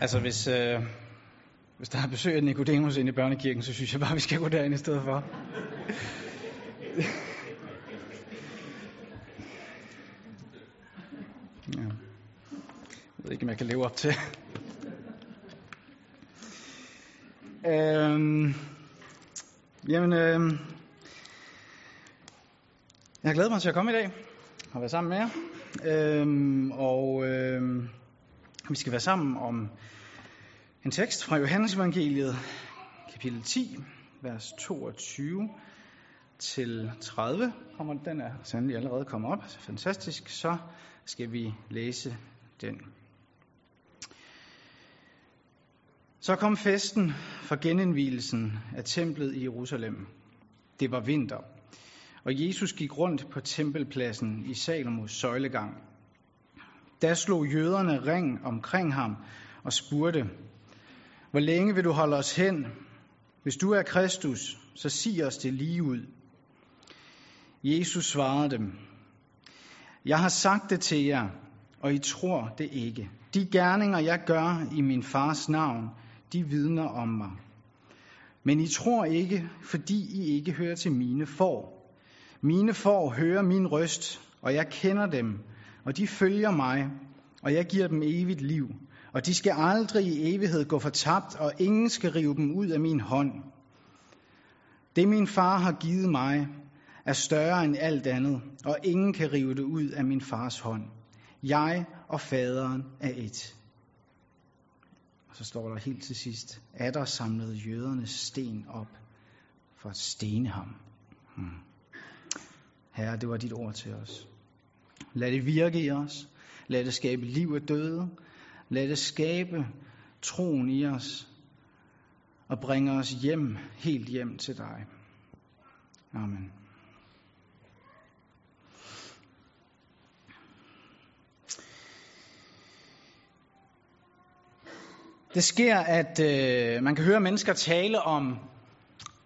Altså, hvis, øh, hvis der er besøg af Nikodemus inde i børnekirken, så synes jeg bare, vi skal gå derind i stedet for. ja. Jeg ved ikke, om jeg kan leve op til. øhm, jamen, øhm, jeg glæder mig til at komme i dag og være sammen med jer. Øhm, og øhm, vi skal være sammen om en tekst fra Johannes evangeliet, kapitel 10, vers 22 til 30. Kommer den er sandelig allerede kommet op. Fantastisk. Så skal vi læse den. Så kom festen for genindvielsen af templet i Jerusalem. Det var vinter, og Jesus gik rundt på tempelpladsen i Salomos søjlegang. Da slog jøderne ring omkring ham og spurgte, hvor længe vil du holde os hen? Hvis du er Kristus, så sig os det lige ud. Jesus svarede dem, Jeg har sagt det til jer, og I tror det ikke. De gerninger, jeg gør i min fars navn, de vidner om mig. Men I tror ikke, fordi I ikke hører til mine får. Mine får hører min røst, og jeg kender dem, og de følger mig, og jeg giver dem evigt liv, og de skal aldrig i evighed gå fortabt, og ingen skal rive dem ud af min hånd. Det min far har givet mig, er større end alt andet, og ingen kan rive det ud af min fars hånd. Jeg og faderen er et. Og så står der helt til sidst, at der samlede jøderne sten op for at stene ham. Hmm. Herre, det var dit ord til os. Lad det virke i os. Lad det skabe liv af døde. Lad det skabe troen i os. Og bringe os hjem, helt hjem til dig. Amen. Det sker, at øh, man kan høre mennesker tale om,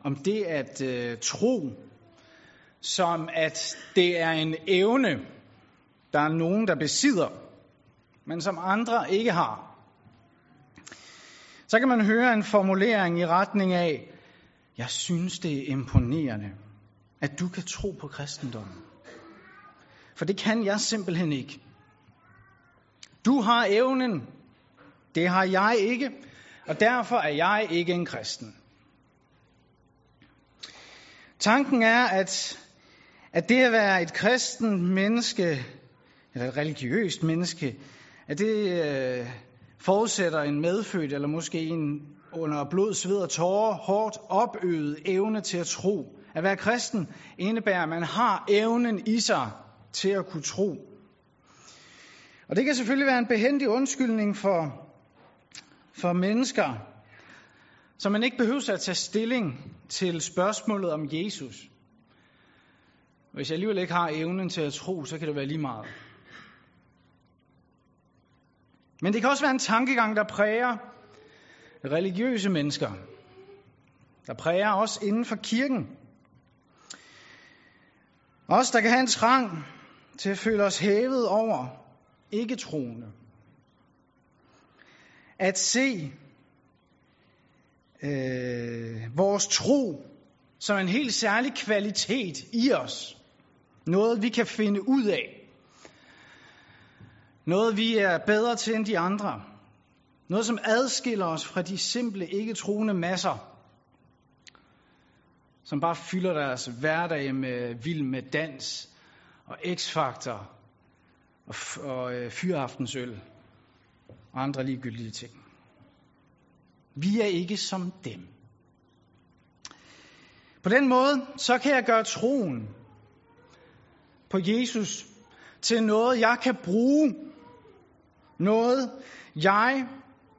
om det at øh, tro, som at det er en evne, der er nogen, der besidder, men som andre ikke har. Så kan man høre en formulering i retning af, jeg synes, det er imponerende, at du kan tro på kristendommen. For det kan jeg simpelthen ikke. Du har evnen, det har jeg ikke, og derfor er jeg ikke en kristen. Tanken er, at, at det at være et kristen menneske, eller et religiøst menneske, at det øh, forudsætter en medfødt, eller måske en under blod, sved og tårer, hårdt opøvet evne til at tro. At være kristen indebærer, at man har evnen i sig til at kunne tro. Og det kan selvfølgelig være en behendig undskyldning for, for mennesker, så man ikke behøver at tage stilling til spørgsmålet om Jesus. Hvis jeg alligevel ikke har evnen til at tro, så kan det være lige meget. Men det kan også være en tankegang, der præger religiøse mennesker. Der præger os inden for kirken. Os, der kan have en trang til at føle os hævet over ikke troende. At se øh, vores tro som en helt særlig kvalitet i os. Noget, vi kan finde ud af. Noget, vi er bedre til end de andre. Noget, som adskiller os fra de simple, ikke troende masser, som bare fylder deres hverdag med vild med dans og x-faktor og, og øh, fyraftensøl og andre ligegyldige ting. Vi er ikke som dem. På den måde, så kan jeg gøre troen på Jesus til noget, jeg kan bruge. Noget, jeg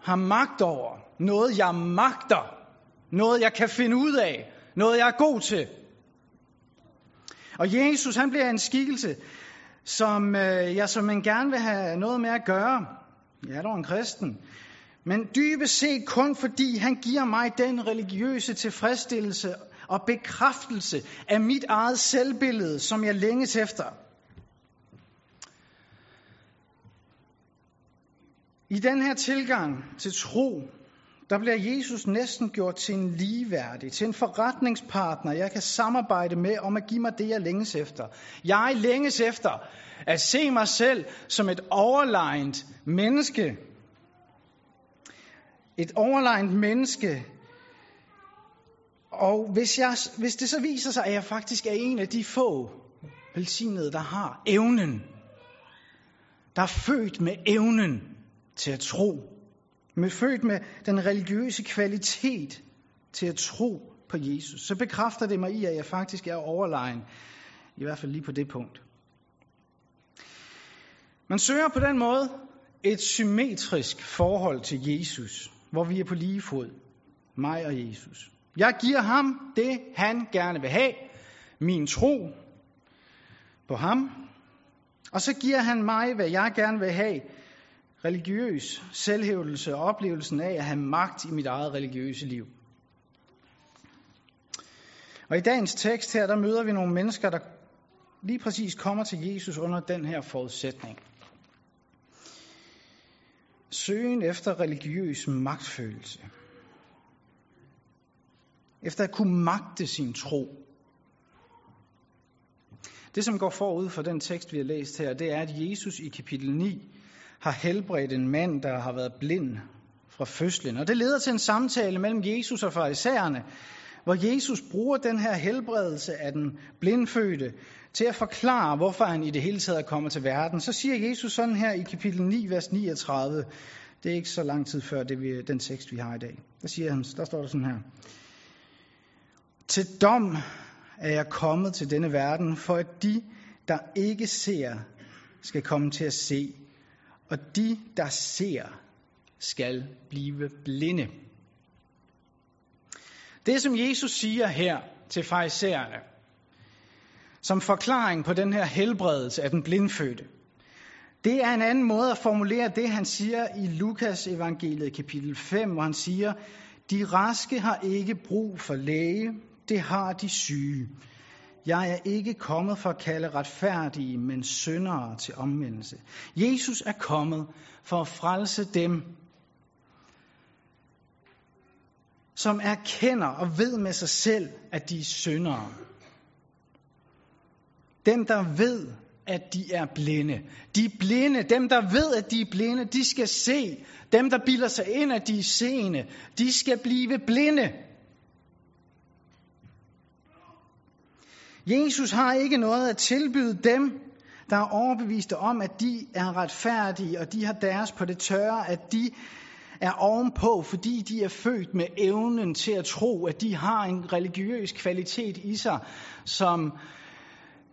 har magt over. Noget, jeg magter. Noget, jeg kan finde ud af. Noget, jeg er god til. Og Jesus, han bliver en skikkelse, som øh, jeg som man gerne vil have noget med at gøre. Jeg er dog en kristen. Men dybest set kun fordi han giver mig den religiøse tilfredsstillelse og bekræftelse af mit eget selvbillede, som jeg længes efter. I den her tilgang til tro, der bliver Jesus næsten gjort til en ligeværdig, til en forretningspartner, jeg kan samarbejde med om at give mig det, jeg længes efter. Jeg længes efter at se mig selv som et overlegent menneske. Et overlegent menneske. Og hvis, jeg, hvis det så viser sig, at jeg faktisk er en af de få velsignede, der har evnen, der er født med evnen til at tro, med født med den religiøse kvalitet til at tro på Jesus, så bekræfter det mig i, at jeg faktisk er overlegen, i hvert fald lige på det punkt. Man søger på den måde et symmetrisk forhold til Jesus, hvor vi er på lige fod, mig og Jesus. Jeg giver ham det, han gerne vil have, min tro på ham, og så giver han mig, hvad jeg gerne vil have, religiøs selvhævdelse og oplevelsen af at have magt i mit eget religiøse liv. Og i dagens tekst her, der møder vi nogle mennesker, der lige præcis kommer til Jesus under den her forudsætning. Søgen efter religiøs magtfølelse. Efter at kunne magte sin tro. Det, som går forud for den tekst, vi har læst her, det er, at Jesus i kapitel 9 har helbredt en mand, der har været blind fra fødslen. Og det leder til en samtale mellem Jesus og farisæerne, hvor Jesus bruger den her helbredelse af den blindfødte til at forklare, hvorfor han i det hele taget er kommet til verden. Så siger Jesus sådan her i kapitel 9, vers 39. Det er ikke så lang tid før det vi, den tekst, vi har i dag. Der, siger han, der står der sådan her. Til dom er jeg kommet til denne verden, for at de, der ikke ser, skal komme til at se, og de, der ser, skal blive blinde. Det, som Jesus siger her til farisæerne, som forklaring på den her helbredelse af den blindfødte, det er en anden måde at formulere det, han siger i Lukas evangeliet kapitel 5, hvor han siger, de raske har ikke brug for læge, det har de syge. Jeg er ikke kommet for at kalde retfærdige, men syndere til omvendelse. Jesus er kommet for at frelse dem, som erkender og ved med sig selv, at de er syndere. Dem, der ved, at de er blinde. De blinde, dem der ved, at de er blinde, de skal se. Dem, der bilder sig ind, at de er seende, de skal blive blinde. Jesus har ikke noget at tilbyde dem, der er overbeviste om, at de er retfærdige, og de har deres på det tørre, at de er ovenpå, fordi de er født med evnen til at tro, at de har en religiøs kvalitet i sig, som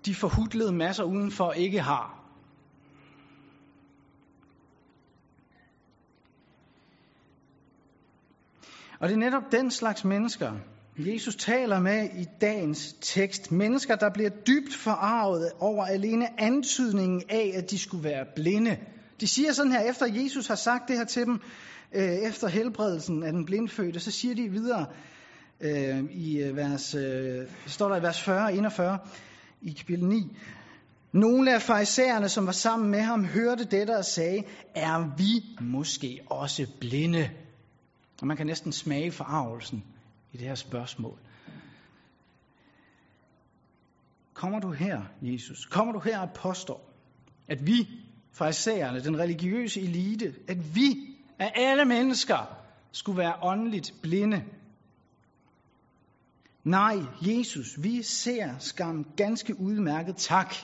de forhudlede masser udenfor ikke har. Og det er netop den slags mennesker, Jesus taler med i dagens tekst. Mennesker, der bliver dybt forarvet over alene antydningen af, at de skulle være blinde. De siger sådan her, efter Jesus har sagt det her til dem, øh, efter helbredelsen af den blindfødte, så siger de videre øh, i øh, vers, øh, står der i vers 40 41 i kapitel 9. Nogle af farisæerne, som var sammen med ham, hørte dette og sagde, er vi måske også blinde? Og man kan næsten smage forarvelsen i det her spørgsmål. Kommer du her, Jesus? Kommer du her og påstår, at vi, farisæerne, den religiøse elite, at vi af alle mennesker skulle være åndeligt blinde? Nej, Jesus, vi ser skam ganske udmærket tak.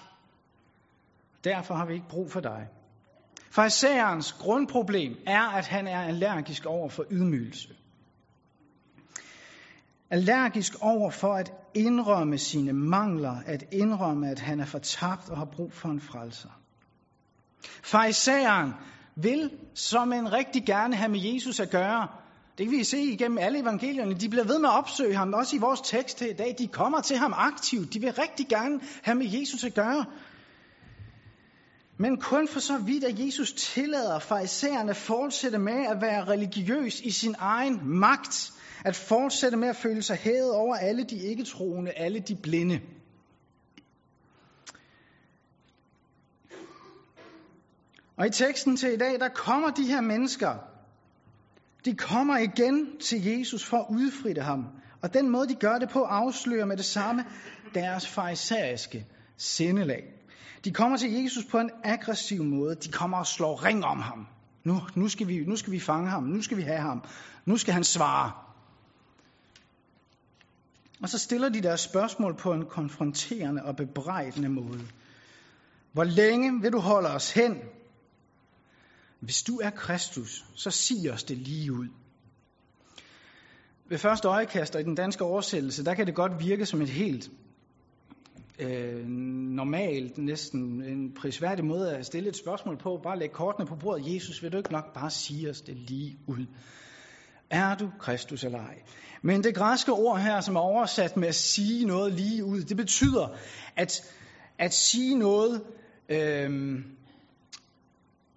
Derfor har vi ikke brug for dig. Farisæerens grundproblem er, at han er allergisk over for ydmygelse allergisk over for at indrømme sine mangler, at indrømme, at han er fortabt og har brug for en frelser. Farisæeren vil som en rigtig gerne have med Jesus at gøre. Det kan vi se igennem alle evangelierne. De bliver ved med at opsøge ham, også i vores tekst her i dag. De kommer til ham aktivt. De vil rigtig gerne have med Jesus at gøre. Men kun for så vidt, at Jesus tillader farisæerne fortsætte med at være religiøs i sin egen magt, at fortsætte med at føle sig hævet over alle de ikke-troende, alle de blinde. Og i teksten til i dag, der kommer de her mennesker, de kommer igen til Jesus for at udfritte ham. Og den måde, de gør det på, afslører med det samme deres farisæiske sindelag. De kommer til Jesus på en aggressiv måde. De kommer og slår ring om ham. Nu, nu, skal vi, nu skal vi fange ham. Nu skal vi have ham. Nu skal han svare. Og så stiller de deres spørgsmål på en konfronterende og bebrejdende måde. Hvor længe vil du holde os hen? Hvis du er Kristus, så sig os det lige ud. Ved første øjekast og i den danske oversættelse, der kan det godt virke som et helt øh, normalt, næsten en prisværdig måde at stille et spørgsmål på. Bare lægge kortene på bordet. Jesus, vil du ikke nok bare sige os det lige ud? Er du Kristus eller ej? Men det græske ord her, som er oversat med at sige noget lige ud, det betyder at, at sige noget øh,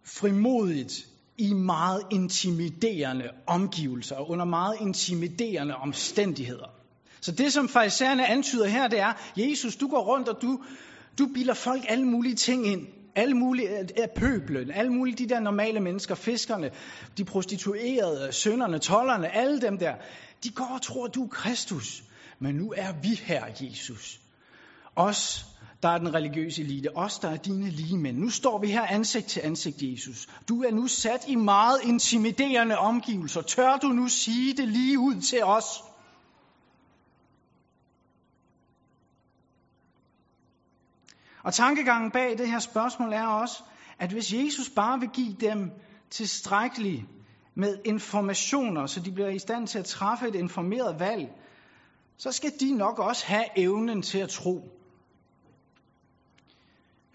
frimodigt i meget intimiderende omgivelser og under meget intimiderende omstændigheder. Så det, som farisæerne antyder her, det er, Jesus, du går rundt, og du, du bilder folk alle mulige ting ind. Alle mulige af pøblen, alle mulige de der normale mennesker, fiskerne, de prostituerede, sønderne, tollerne, alle dem der, de går og tror, du er Kristus. Men nu er vi her, Jesus. Os, der er den religiøse elite, os, der er dine lige mænd. Nu står vi her ansigt til ansigt, Jesus. Du er nu sat i meget intimiderende omgivelser. Tør du nu sige det lige ud til os? Og tankegangen bag det her spørgsmål er også, at hvis Jesus bare vil give dem tilstrækkeligt med informationer, så de bliver i stand til at træffe et informeret valg, så skal de nok også have evnen til at tro.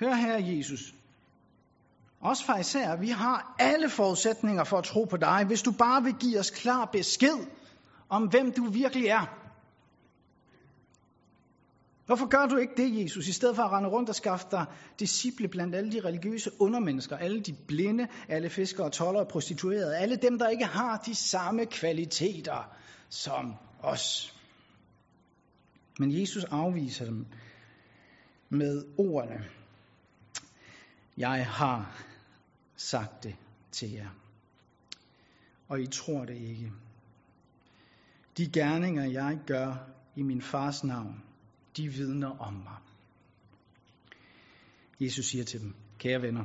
Hør her, Jesus. Os farisæer, vi har alle forudsætninger for at tro på dig, hvis du bare vil give os klar besked om, hvem du virkelig er. Hvorfor gør du ikke det, Jesus, i stedet for at rende rundt og skaffe dig disciple blandt alle de religiøse undermennesker, alle de blinde, alle fiskere, toller og prostituerede, alle dem, der ikke har de samme kvaliteter som os. Men Jesus afviser dem med ordene, jeg har sagt det til jer, og I tror det ikke. De gerninger, jeg gør i min fars navn, de vidner om mig. Jesus siger til dem, kære venner,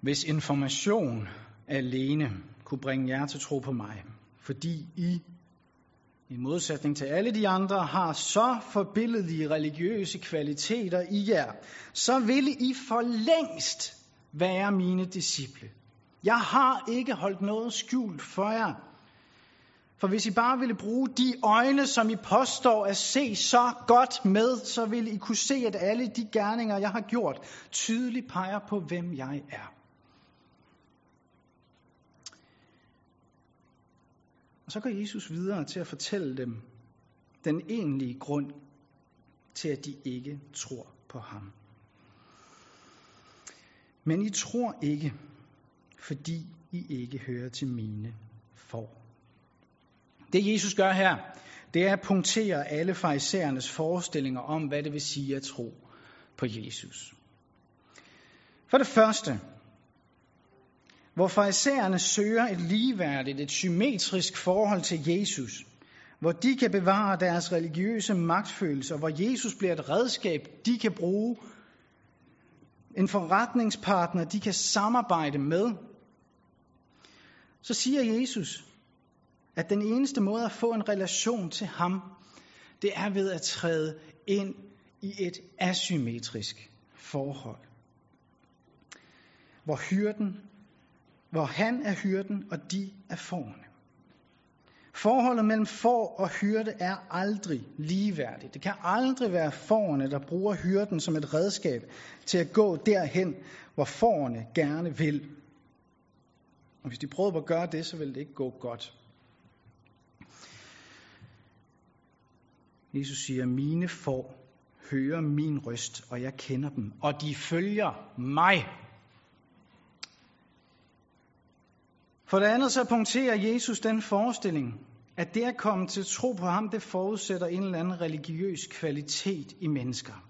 hvis information alene kunne bringe jer til tro på mig, fordi I, i modsætning til alle de andre, har så forbilledelige religiøse kvaliteter i jer, så ville I for længst være mine disciple. Jeg har ikke holdt noget skjult for jer. For hvis I bare ville bruge de øjne, som I påstår at se så godt med, så ville I kunne se, at alle de gerninger, jeg har gjort, tydeligt peger på, hvem jeg er. Og så går Jesus videre til at fortælle dem den egentlige grund til, at de ikke tror på ham. Men I tror ikke, fordi I ikke hører til mine for. Det Jesus gør her, det er at punktere alle farisæernes forestillinger om, hvad det vil sige at tro på Jesus. For det første, hvor farisæerne søger et ligeværdigt, et symmetrisk forhold til Jesus, hvor de kan bevare deres religiøse magtfølelse, og hvor Jesus bliver et redskab, de kan bruge, en forretningspartner, de kan samarbejde med, så siger Jesus, at den eneste måde at få en relation til ham, det er ved at træde ind i et asymmetrisk forhold. Hvor hyrden, hvor han er hyrden, og de er forne. Forholdet mellem får og hyrde er aldrig ligeværdigt. Det kan aldrig være fårene, der bruger hyrden som et redskab til at gå derhen, hvor fårene gerne vil. Og hvis de prøver at gøre det, så vil det ikke gå godt. Jesus siger, mine får hører min røst, og jeg kender dem, og de følger mig. For det andet så punkterer Jesus den forestilling, at det at komme til tro på ham, det forudsætter en eller anden religiøs kvalitet i mennesker.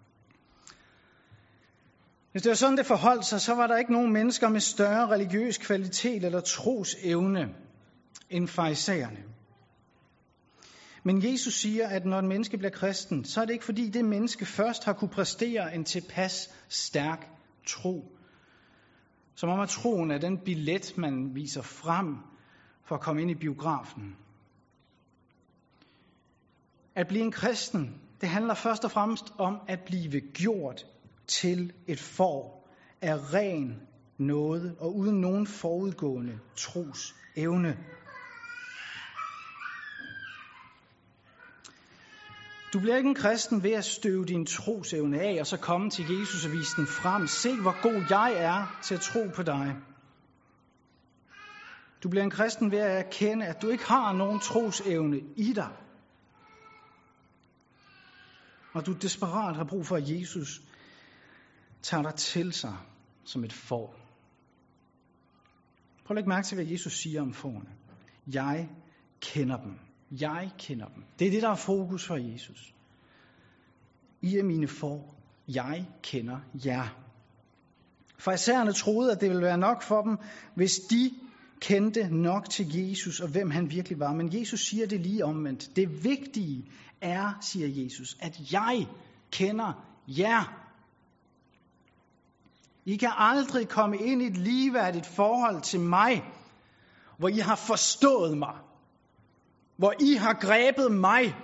Hvis det var sådan, det forholdt sig, så var der ikke nogen mennesker med større religiøs kvalitet eller trosevne end farisæerne. Men Jesus siger, at når en menneske bliver kristen, så er det ikke fordi det menneske først har kunne præstere en tilpas stærk tro. Som om at troen er den billet, man viser frem for at komme ind i biografen. At blive en kristen, det handler først og fremmest om at blive gjort til et får af ren noget og uden nogen forudgående tros evne. Du bliver ikke en kristen ved at støve din trosevne af, og så komme til Jesus og vise den frem. Se, hvor god jeg er til at tro på dig. Du bliver en kristen ved at erkende, at du ikke har nogen trosevne i dig. Og du desperat har brug for, at Jesus tager dig til sig som et får. Prøv at lægge mærke til, hvad Jesus siger om forne. Jeg kender dem. Jeg kender dem. Det er det, der er fokus for Jesus. I er mine får. Jeg kender jer. Farisæerne troede, at det ville være nok for dem, hvis de kendte nok til Jesus og hvem han virkelig var. Men Jesus siger det lige omvendt. Det vigtige er, siger Jesus, at jeg kender jer. I kan aldrig komme ind i et ligeværdigt forhold til mig, hvor I har forstået mig, hvor I har grebet mig.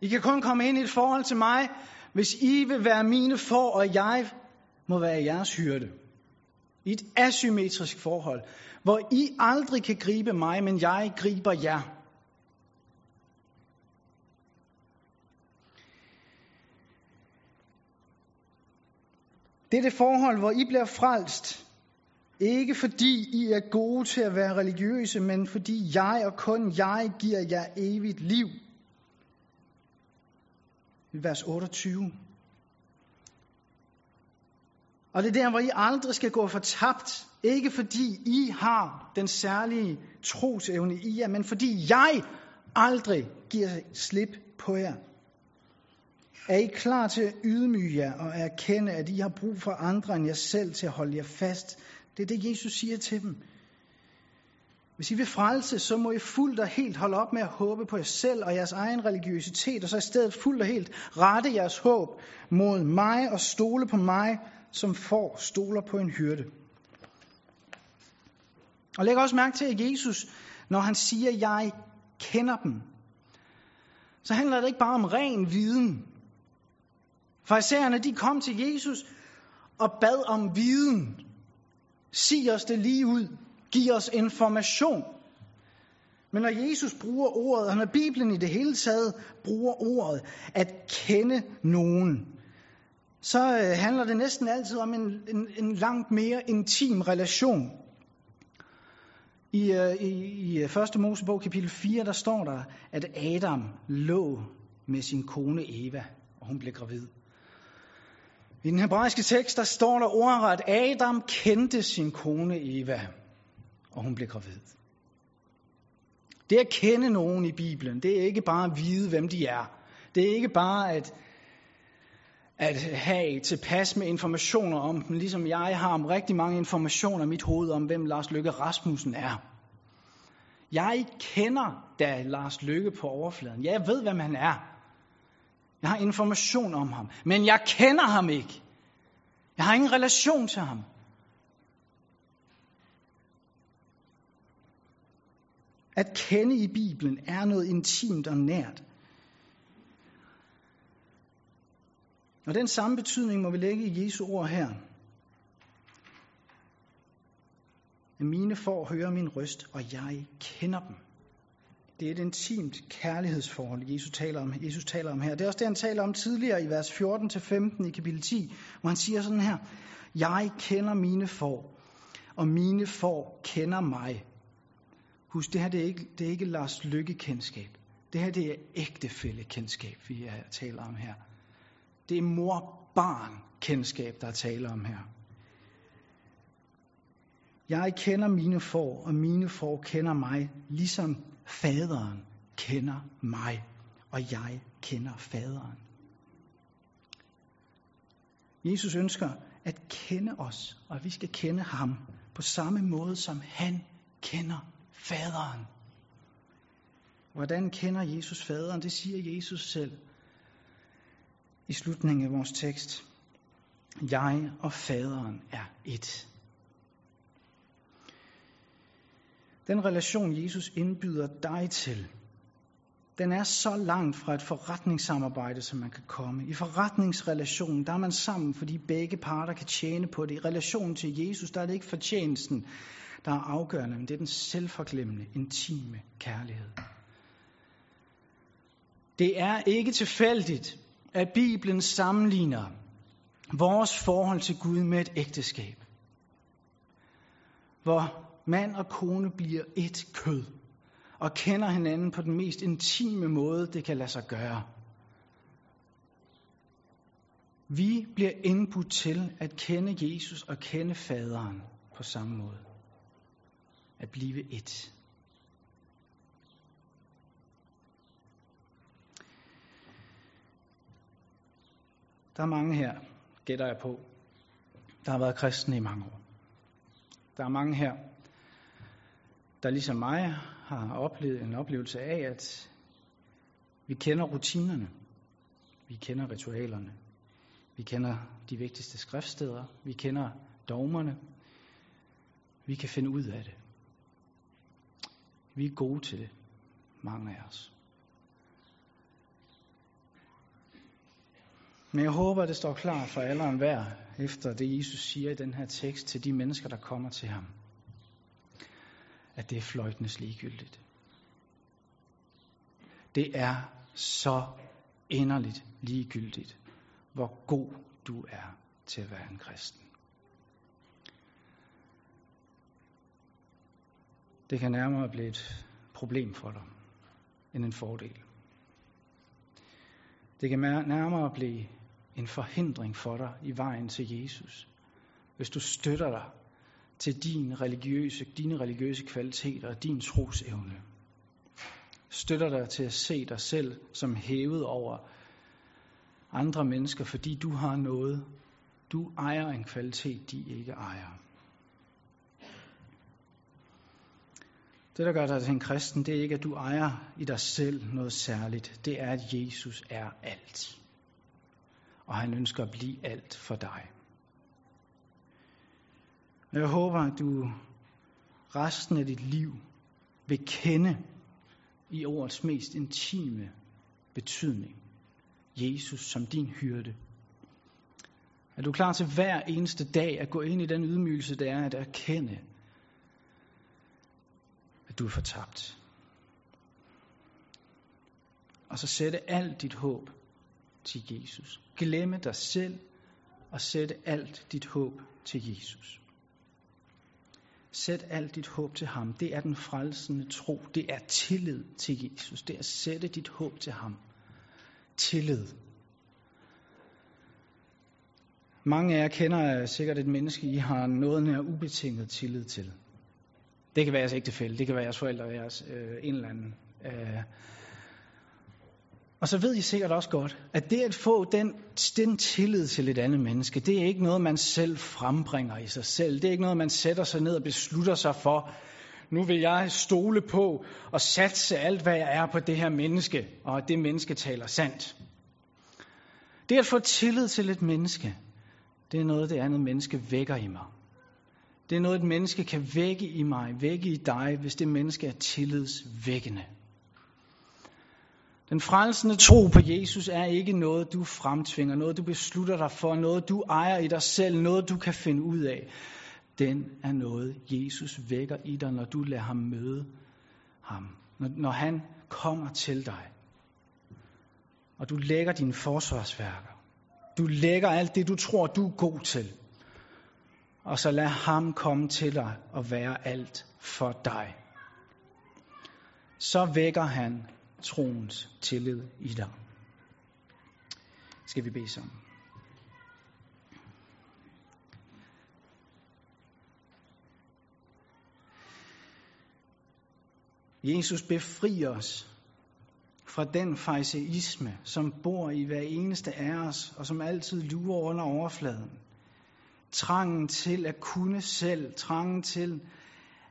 I kan kun komme ind i et forhold til mig, hvis I vil være mine for, og jeg må være jeres hyrde. I et asymmetrisk forhold, hvor I aldrig kan gribe mig, men jeg griber jer. Det er det forhold, hvor I bliver frelst. Ikke fordi I er gode til at være religiøse, men fordi jeg og kun jeg giver jer evigt liv. Vers 28. Og det er der, hvor I aldrig skal gå fortabt. Ikke fordi I har den særlige trosevne i jer, men fordi jeg aldrig giver slip på jer. Er I klar til at ydmyge jer og erkende, at I har brug for andre end jer selv til at holde jer fast? Det er det, Jesus siger til dem. Hvis I vil frelse, så må I fuldt og helt holde op med at håbe på jer selv og jeres egen religiøsitet, og så i stedet fuldt og helt rette jeres håb mod mig og stole på mig, som får stoler på en hyrde. Og læg også mærke til, at Jesus, når han siger, at jeg kender dem, så handler det ikke bare om ren viden. Farisæerne, de kom til Jesus og bad om viden. Sig os det lige ud. Giv os information. Men når Jesus bruger ordet, og når Bibelen i det hele taget bruger ordet, at kende nogen, så øh, handler det næsten altid om en, en, en langt mere intim relation. I, øh, i, i øh, 1. Mosebog kapitel 4, der står der, at Adam lå med sin kone Eva, og hun blev gravid. I den hebraiske tekst, der står der ordret, Adam kendte sin kone Eva, og hun blev gravid. Det at kende nogen i Bibelen, det er ikke bare at vide, hvem de er. Det er ikke bare at, at have tilpas med informationer om dem, ligesom jeg har om rigtig mange informationer i mit hoved om, hvem Lars Løkke Rasmussen er. Jeg kender da Lars Løkke på overfladen. Jeg ved, hvem han er. Jeg har information om ham, men jeg kender ham ikke. Jeg har ingen relation til ham. At kende i Bibelen er noget intimt og nært. Og den samme betydning må vi lægge i Jesu ord her. At mine får høre min røst, og jeg kender dem. Det er et intimt kærlighedsforhold, Jesus taler om, Jesus taler om her. Det er også det, han taler om tidligere i vers 14-15 i kapitel 10, hvor han siger sådan her. Jeg kender mine får, og mine får kender mig. Husk, det her det er ikke, det er ikke Lars Lykke-kendskab. Det her det er ægtefælle-kendskab, vi er, taler om her. Det er mor-barn-kendskab, der er tale om her. Jeg kender mine får, og mine får kender mig, ligesom faderen kender mig, og jeg kender faderen. Jesus ønsker at kende os, og at vi skal kende ham på samme måde, som han kender faderen. Hvordan kender Jesus faderen? Det siger Jesus selv i slutningen af vores tekst. Jeg og faderen er et. Den relation, Jesus indbyder dig til, den er så langt fra et forretningssamarbejde, som man kan komme. I forretningsrelationen, der er man sammen, fordi begge parter kan tjene på det. I relationen til Jesus, der er det ikke fortjenesten, der er afgørende, men det er den selvforglemmende, intime kærlighed. Det er ikke tilfældigt, at Bibelen sammenligner vores forhold til Gud med et ægteskab, hvor mand og kone bliver et kød og kender hinanden på den mest intime måde, det kan lade sig gøre. Vi bliver indbudt til at kende Jesus og kende faderen på samme måde. At blive et. Der er mange her, gætter jeg på, der har været kristne i mange år. Der er mange her, der ligesom mig har oplevet en oplevelse af, at vi kender rutinerne, vi kender ritualerne, vi kender de vigtigste skriftsteder, vi kender dogmerne, vi kan finde ud af det. Vi er gode til det, mange af os. Men jeg håber, det står klart for alle og enhver, efter det Jesus siger i den her tekst til de mennesker, der kommer til ham at det er fløjtens ligegyldigt. Det er så inderligt ligegyldigt, hvor god du er til at være en kristen. Det kan nærmere blive et problem for dig, end en fordel. Det kan nærmere blive en forhindring for dig i vejen til Jesus, hvis du støtter dig til din religiøse, dine religiøse kvaliteter og din trosevne. Støtter dig til at se dig selv som hævet over andre mennesker, fordi du har noget. Du ejer en kvalitet, de ikke ejer. Det, der gør dig til en kristen, det er ikke, at du ejer i dig selv noget særligt. Det er, at Jesus er alt. Og han ønsker at blive alt for dig. Og jeg håber, at du resten af dit liv vil kende i ordets mest intime betydning Jesus som din hyrde. Er du klar til hver eneste dag at gå ind i den ydmygelse, det er at erkende, at du er fortabt? Og så sætte alt dit håb til Jesus. Glemme dig selv og sætte alt dit håb til Jesus. Sæt alt dit håb til ham. Det er den frelsende tro. Det er tillid til Jesus. Det er at sætte dit håb til ham. Tillid. Mange af jer kender sikkert et menneske, I har noget nær ubetinget tillid til. Det kan være jeres ægtefælle, det kan være jeres forældre, jeres øh, en eller anden. Øh, og så ved I sikkert også godt, at det at få den, den tillid til et andet menneske, det er ikke noget, man selv frembringer i sig selv. Det er ikke noget, man sætter sig ned og beslutter sig for. Nu vil jeg stole på og satse alt, hvad jeg er på det her menneske, og at det menneske taler sandt. Det at få tillid til et menneske, det er noget, det andet menneske vækker i mig. Det er noget, et menneske kan vække i mig, vække i dig, hvis det menneske er tillidsvækkende. Den frelsende tro på Jesus er ikke noget, du fremtvinger, noget du beslutter dig for, noget du ejer i dig selv, noget du kan finde ud af. Den er noget, Jesus vækker i dig, når du lader ham møde ham. Når, når han kommer til dig. Og du lægger dine forsvarsværker. Du lægger alt det, du tror, du er god til. Og så lad ham komme til dig og være alt for dig. Så vækker han troens tillid i dig. Skal vi bede sammen. Jesus befri os fra den fejseisme, som bor i hver eneste af os, og som altid lurer under overfladen. Trangen til at kunne selv, trangen til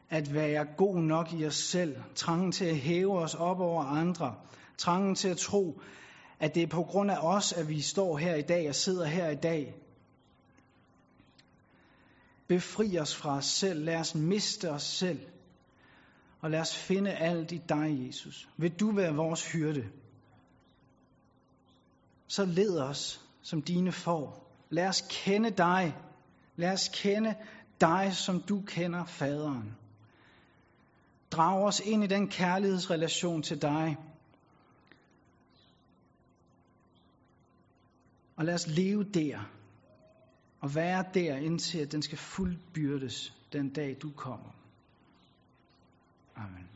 at være god nok i os selv, trangen til at hæve os op over andre, trangen til at tro, at det er på grund af os, at vi står her i dag og sidder her i dag. Befri os fra os selv, lad os miste os selv, og lad os finde alt i dig, Jesus. Vil du være vores hyrde? Så led os som dine får. Lad os kende dig. Lad os kende dig, som du kender faderen. Drag os ind i den kærlighedsrelation til dig. Og lad os leve der. Og være der, indtil at den skal fuldbyrdes den dag, du kommer. Amen.